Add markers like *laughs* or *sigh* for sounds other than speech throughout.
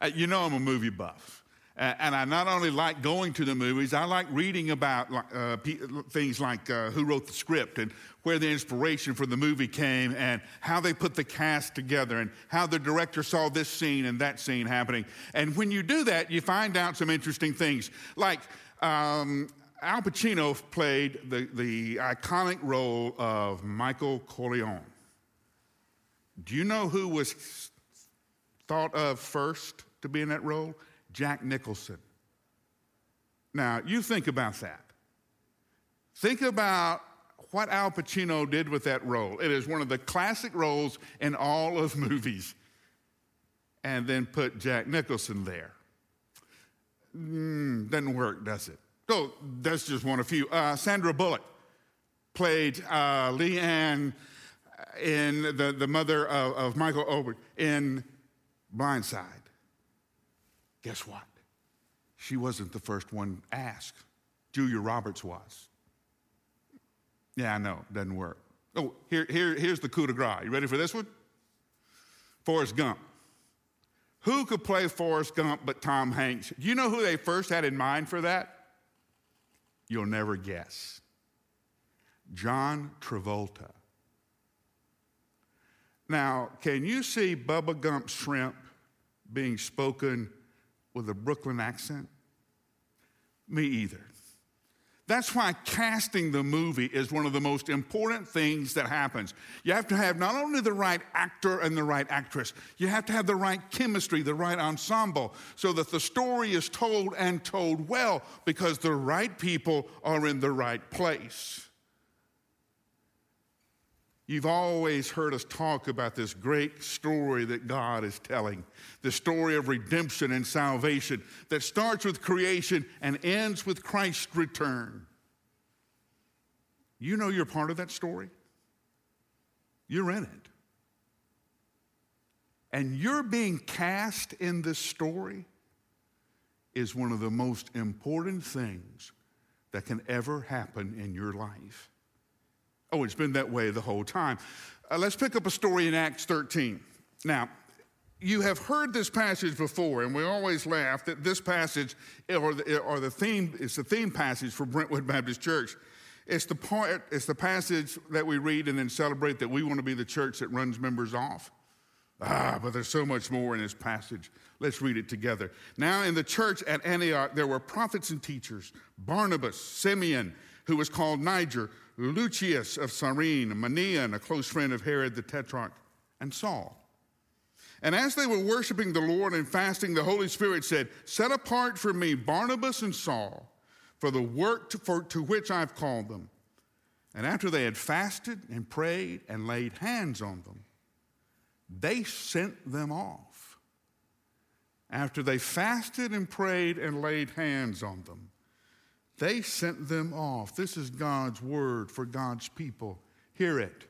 Uh, you know, I'm a movie buff. Uh, and I not only like going to the movies, I like reading about uh, things like uh, who wrote the script and where the inspiration for the movie came and how they put the cast together and how the director saw this scene and that scene happening. And when you do that, you find out some interesting things. Like um, Al Pacino played the, the iconic role of Michael Corleone. Do you know who was thought of first to be in that role? Jack Nicholson. Now, you think about that. Think about what Al Pacino did with that role. It is one of the classic roles in all of *laughs* movies. And then put Jack Nicholson there. Mm, doesn't work, does it? Oh, that's just one of few. Uh, Sandra Bullock played uh, Leigh Anne in the, the mother of, of Michael Oher in Blind Side. Guess what? She wasn't the first one asked. Julia Roberts was. Yeah, I know, doesn't work. Oh, here, here, here's the coup de grace. You ready for this one? Forrest Gump. Who could play Forrest Gump but Tom Hanks? Do you know who they first had in mind for that? You'll never guess. John Travolta. Now, can you see Bubba Gump shrimp being spoken with a Brooklyn accent? Me either. That's why casting the movie is one of the most important things that happens. You have to have not only the right actor and the right actress, you have to have the right chemistry, the right ensemble, so that the story is told and told well because the right people are in the right place. You've always heard us talk about this great story that God is telling the story of redemption and salvation that starts with creation and ends with Christ's return. You know you're part of that story, you're in it. And you're being cast in this story is one of the most important things that can ever happen in your life. Oh, it's been that way the whole time. Uh, let's pick up a story in Acts 13. Now, you have heard this passage before, and we always laugh that this passage, or the, or the theme, is the theme passage for Brentwood Baptist Church. It's the part, it's the passage that we read and then celebrate that we want to be the church that runs members off. Ah, but there's so much more in this passage. Let's read it together. Now, in the church at Antioch, there were prophets and teachers Barnabas, Simeon, who was called Niger, Lucius of Cyrene, Manaen, a close friend of Herod the Tetrarch, and Saul. And as they were worshiping the Lord and fasting, the Holy Spirit said, Set apart for me Barnabas and Saul for the work to, for, to which I've called them. And after they had fasted and prayed and laid hands on them, they sent them off. After they fasted and prayed and laid hands on them, they sent them off. This is God's word for God's people. Hear it,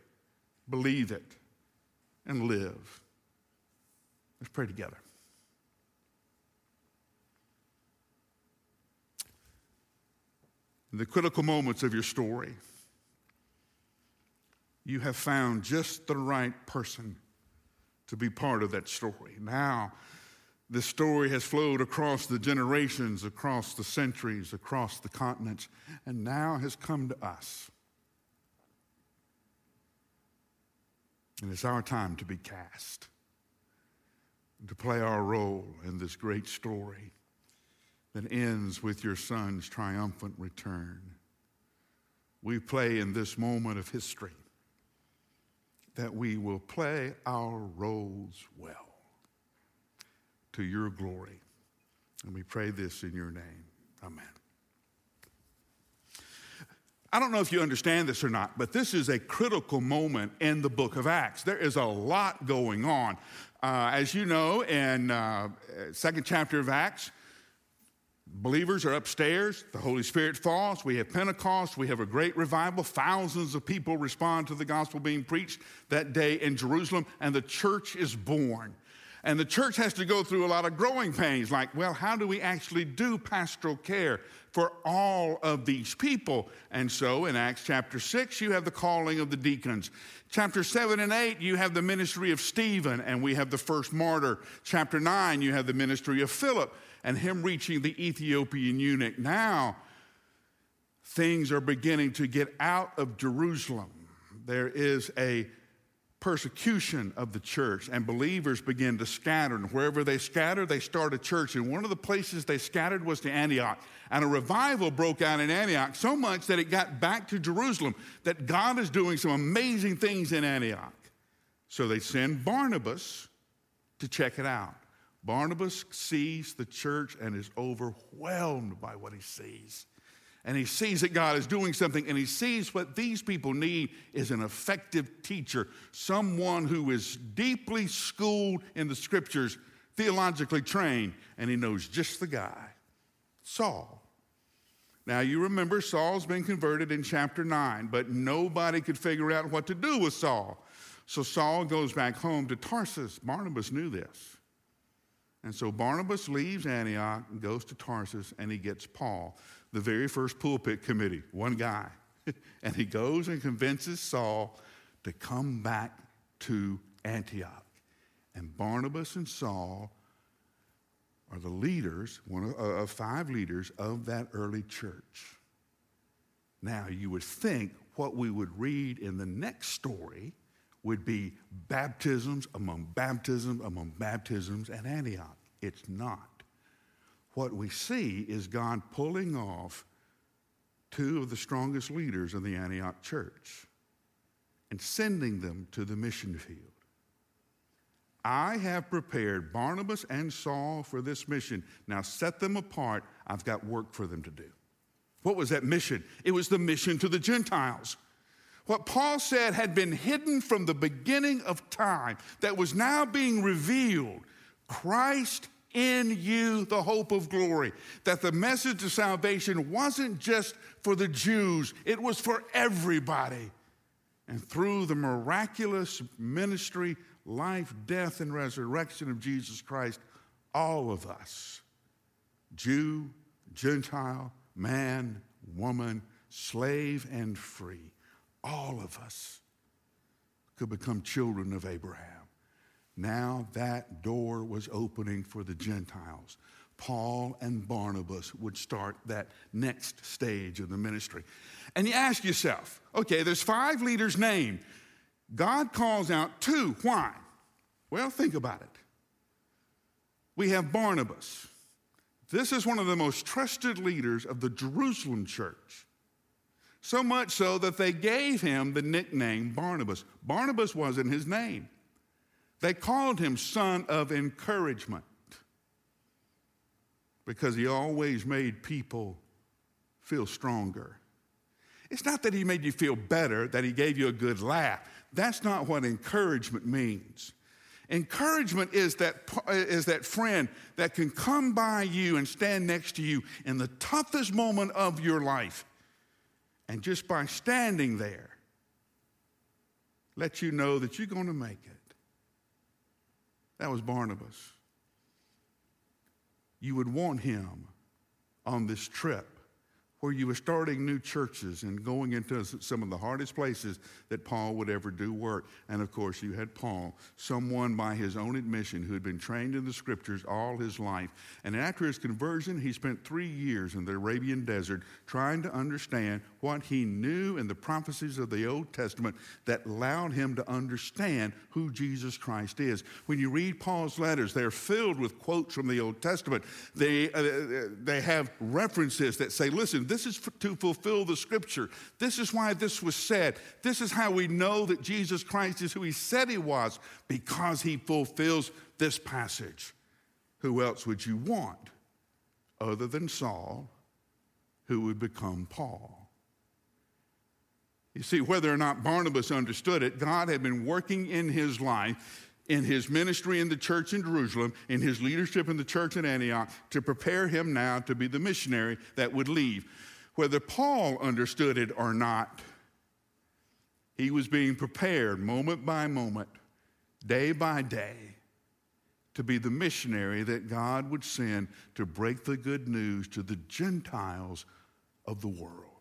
believe it, and live. Let's pray together. In the critical moments of your story, you have found just the right person to be part of that story. Now, this story has flowed across the generations, across the centuries, across the continents, and now has come to us. And it's our time to be cast, to play our role in this great story that ends with your son's triumphant return. We play in this moment of history that we will play our roles well to your glory. And we pray this in your name. Amen. I don't know if you understand this or not, but this is a critical moment in the book of Acts. There is a lot going on. Uh, as you know, in uh, second chapter of Acts, believers are upstairs. The Holy Spirit falls. We have Pentecost. We have a great revival. Thousands of people respond to the gospel being preached that day in Jerusalem, and the church is born. And the church has to go through a lot of growing pains, like, well, how do we actually do pastoral care for all of these people? And so in Acts chapter 6, you have the calling of the deacons. Chapter 7 and 8, you have the ministry of Stephen, and we have the first martyr. Chapter 9, you have the ministry of Philip and him reaching the Ethiopian eunuch. Now, things are beginning to get out of Jerusalem. There is a persecution of the church, and believers begin to scatter. And wherever they scatter, they start a church. And one of the places they scattered was to Antioch. And a revival broke out in Antioch so much that it got back to Jerusalem, that God is doing some amazing things in Antioch. So they send Barnabas to check it out. Barnabas sees the church and is overwhelmed by what he sees and he sees that God is doing something, and he sees what these people need is an effective teacher, someone who is deeply schooled in the scriptures, theologically trained, and he knows just the guy Saul. Now, you remember Saul's been converted in chapter 9, but nobody could figure out what to do with Saul. So Saul goes back home to Tarsus. Barnabas knew this. And so Barnabas leaves Antioch and goes to Tarsus, and he gets Paul the very first pulpit committee, one guy. *laughs* and he goes and convinces Saul to come back to Antioch. And Barnabas and Saul are the leaders, one of, uh, of five leaders of that early church. Now, you would think what we would read in the next story would be baptisms among baptisms among baptisms at Antioch. It's not what we see is God pulling off two of the strongest leaders of the Antioch church and sending them to the mission field. I have prepared Barnabas and Saul for this mission. Now set them apart. I've got work for them to do. What was that mission? It was the mission to the Gentiles. What Paul said had been hidden from the beginning of time, that was now being revealed. Christ in you the hope of glory. That the message of salvation wasn't just for the Jews, it was for everybody. And through the miraculous ministry, life, death, and resurrection of Jesus Christ, all of us, Jew, Gentile, man, woman, slave, and free, all of us could become children of Abraham. Now that door was opening for the Gentiles. Paul and Barnabas would start that next stage of the ministry. And you ask yourself, okay, there's five leaders named. God calls out two. Why? Well, think about it. We have Barnabas. This is one of the most trusted leaders of the Jerusalem church. So much so that they gave him the nickname Barnabas. Barnabas wasn't his name. They called him son of encouragement because he always made people feel stronger. It's not that he made you feel better, that he gave you a good laugh. That's not what encouragement means. Encouragement is that, is that friend that can come by you and stand next to you in the toughest moment of your life. And just by standing there, let you know that you're going to make it. That was Barnabas. You would want him on this trip where you were starting new churches and going into some of the hardest places that Paul would ever do work. And of course, you had Paul, someone by his own admission who had been trained in the scriptures all his life. And after his conversion, he spent three years in the Arabian desert trying to understand what he knew in the prophecies of the Old Testament that allowed him to understand who Jesus Christ is. When you read Paul's letters, they're filled with quotes from the Old Testament. They, uh, they have references that say, listen, this is to fulfill the scripture. This is why this was said. This is how we know that Jesus Christ is who he said he was, because he fulfills this passage. Who else would you want other than Saul, who would become Paul? You see, whether or not Barnabas understood it, God had been working in his life in his ministry in the church in Jerusalem, in his leadership in the church in Antioch, to prepare him now to be the missionary that would leave. Whether Paul understood it or not, he was being prepared moment by moment, day by day, to be the missionary that God would send to break the good news to the Gentiles of the world.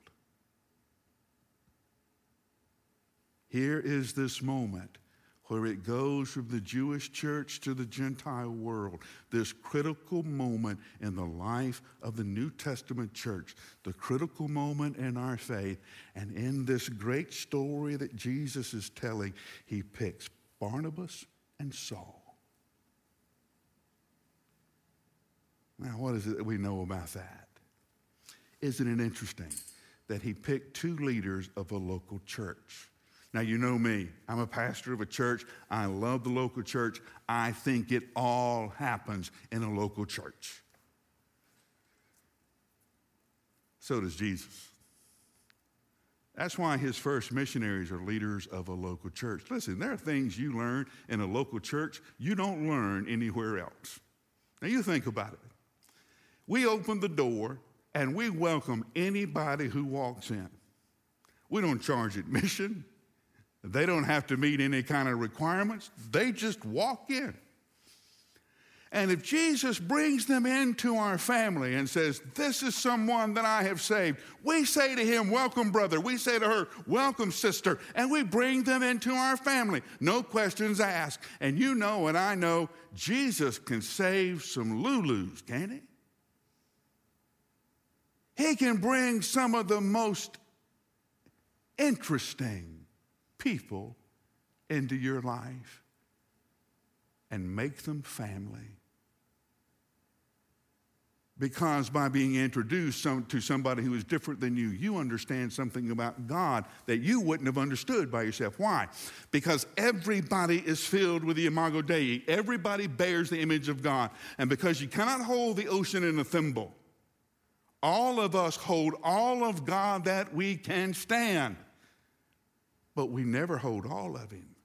Here is this moment where it goes from the Jewish church to the Gentile world, this critical moment in the life of the New Testament church, the critical moment in our faith. And in this great story that Jesus is telling, he picks Barnabas and Saul. Now, what is it that we know about that? Isn't it interesting that he picked two leaders of a local church? Now, you know me. I'm a pastor of a church. I love the local church. I think it all happens in a local church. So does Jesus. That's why his first missionaries are leaders of a local church. Listen, there are things you learn in a local church you don't learn anywhere else. Now, you think about it. We open the door and we welcome anybody who walks in. We don't charge admission. They don't have to meet any kind of requirements, they just walk in. And if Jesus brings them into our family and says, This is someone that I have saved, we say to him, Welcome, brother. We say to her, Welcome, sister. And we bring them into our family. No questions asked. And you know, and I know, Jesus can save some Lulus, can't he? He can bring some of the most interesting people into your life and make them family. Because by being introduced to somebody who is different than you, you understand something about God that you wouldn't have understood by yourself. Why? Because everybody is filled with the Imago Dei. Everybody bears the image of God. And because you cannot hold the ocean in a thimble, all of us hold all of God that we can stand but we never hold all of Him.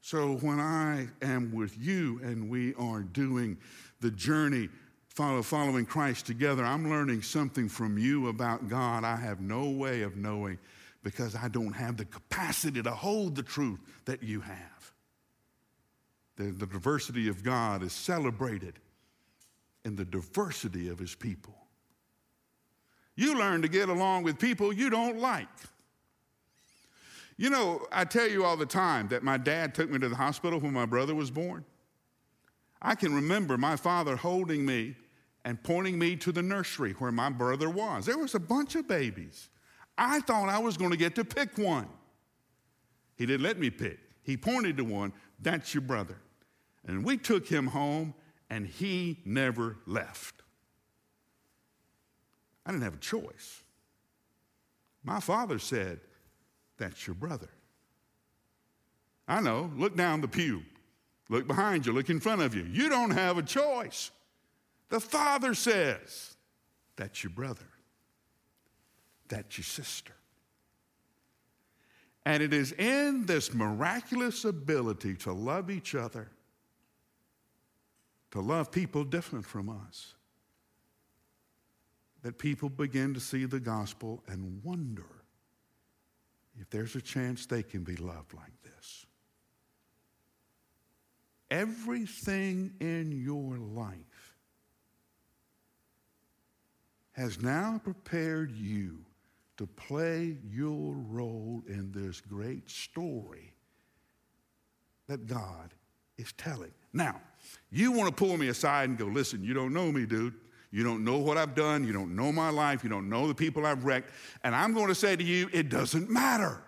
So when I am with you and we are doing the journey follow, following Christ together, I'm learning something from you about God I have no way of knowing because I don't have the capacity to hold the truth that you have. The, the diversity of God is celebrated in the diversity of his people. You learn to get along with people you don't like. You know, I tell you all the time that my dad took me to the hospital when my brother was born. I can remember my father holding me and pointing me to the nursery where my brother was. There was a bunch of babies. I thought I was going to get to pick one. He didn't let me pick. He pointed to one, that's your brother. And we took him home, and he never left. I didn't have a choice. My father said, that's your brother. I know. Look down the pew. Look behind you. Look in front of you. You don't have a choice. The Father says, That's your brother. That's your sister. And it is in this miraculous ability to love each other, to love people different from us, that people begin to see the gospel and wonder if there's a chance they can be loved like this. Everything in your life has now prepared you to play your role in this great story that God is telling. Now, you want to pull me aside and go, listen, you don't know me, dude. You don't know what I've done. You don't know my life. You don't know the people I've wrecked. And I'm going to say to you, it doesn't matter.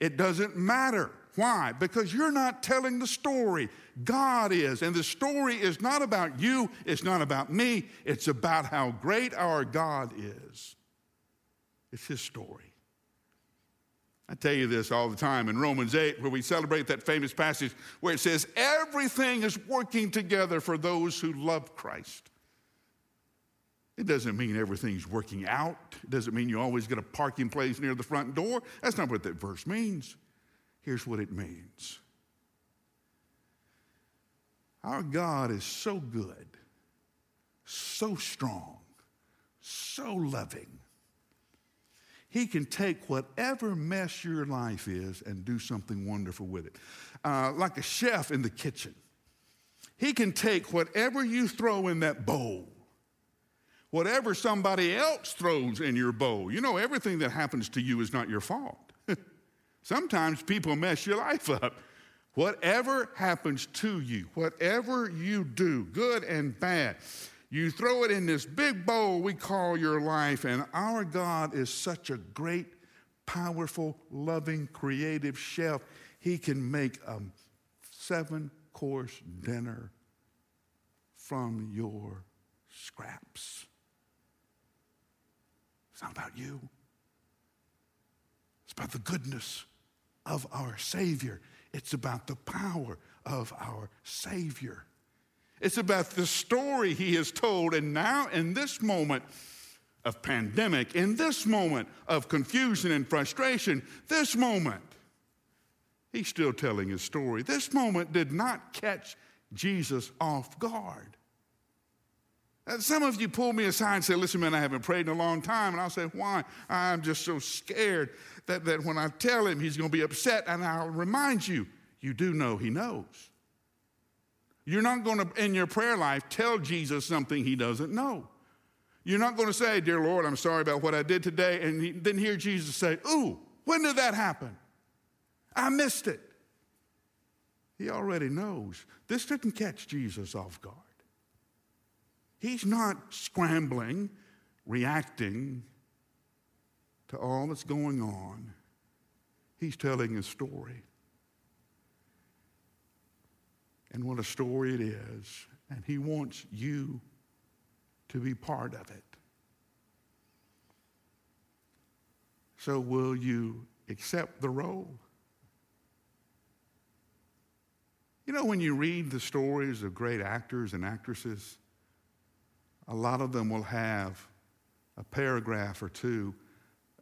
It doesn't matter. Why? Because you're not telling the story. God is. And the story is not about you, it's not about me, it's about how great our God is. It's His story. I tell you this all the time in Romans 8, where we celebrate that famous passage where it says, Everything is working together for those who love Christ. It doesn't mean everything's working out. It doesn't mean you always get a parking place near the front door. That's not what that verse means. Here's what it means Our God is so good, so strong, so loving. He can take whatever mess your life is and do something wonderful with it. Uh, like a chef in the kitchen. He can take whatever you throw in that bowl, whatever somebody else throws in your bowl. You know, everything that happens to you is not your fault. *laughs* Sometimes people mess your life up. Whatever happens to you, whatever you do, good and bad, you throw it in this big bowl we call your life, and our God is such a great, powerful, loving, creative chef. He can make a seven course dinner from your scraps. It's not about you, it's about the goodness of our Savior. It's about the power of our Savior. It's about the story he has told. And now, in this moment of pandemic, in this moment of confusion and frustration, this moment, he's still telling his story. This moment did not catch Jesus off guard. Uh, some of you pull me aside and say, Listen, man, I haven't prayed in a long time. And I'll say, Why? I'm just so scared that, that when I tell him, he's going to be upset. And I'll remind you, you do know he knows. You're not going to, in your prayer life, tell Jesus something he doesn't know. You're not going to say, Dear Lord, I'm sorry about what I did today, and he, then hear Jesus say, Ooh, when did that happen? I missed it. He already knows. This didn't catch Jesus off guard. He's not scrambling, reacting to all that's going on. He's telling a story. And what a story it is. And He wants you to be part of it. So, will you accept the role? You know, when you read the stories of great actors and actresses, a lot of them will have a paragraph or two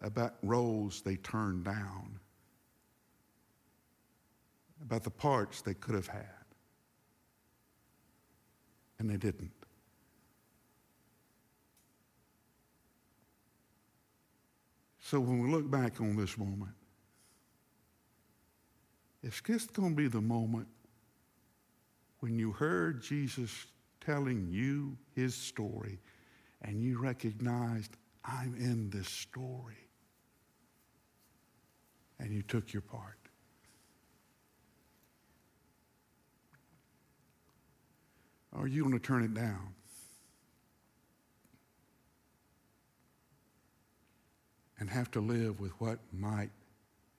about roles they turned down, about the parts they could have had and they didn't. So when we look back on this moment, it's just going to be the moment when you heard Jesus telling you his story and you recognized, I'm in this story. And you took your part. Or are you going to turn it down? And have to live with what might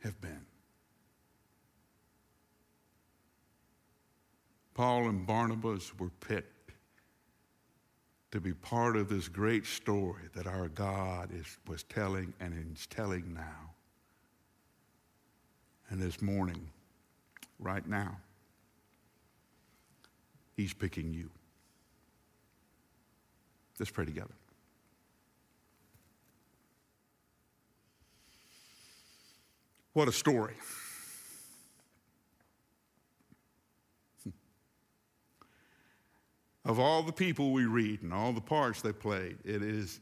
have been. Paul and Barnabas were picked to be part of this great story that our God is, was telling and is telling now. And this morning, right now, He's picking you. Let's pray together. What a story. Of all the people we read and all the parts they played, it is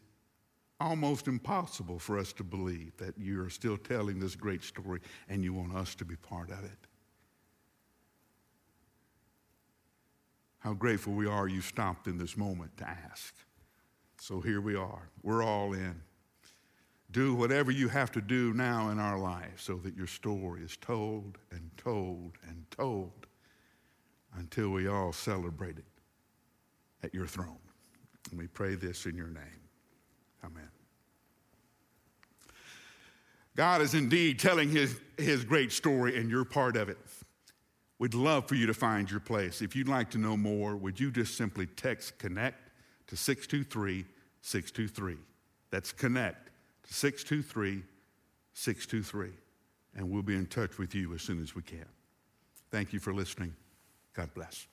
almost impossible for us to believe that you're still telling this great story and you want us to be part of it. how grateful we are you stopped in this moment to ask. So here we are. We're all in. Do whatever you have to do now in our life so that your story is told and told and told until we all celebrate it at your throne. And we pray this in your name. Amen. God is indeed telling his, his great story, and you're part of it. We'd love for you to find your place. If you'd like to know more, would you just simply text connect to 623 623? That's connect to 623 623. And we'll be in touch with you as soon as we can. Thank you for listening. God bless.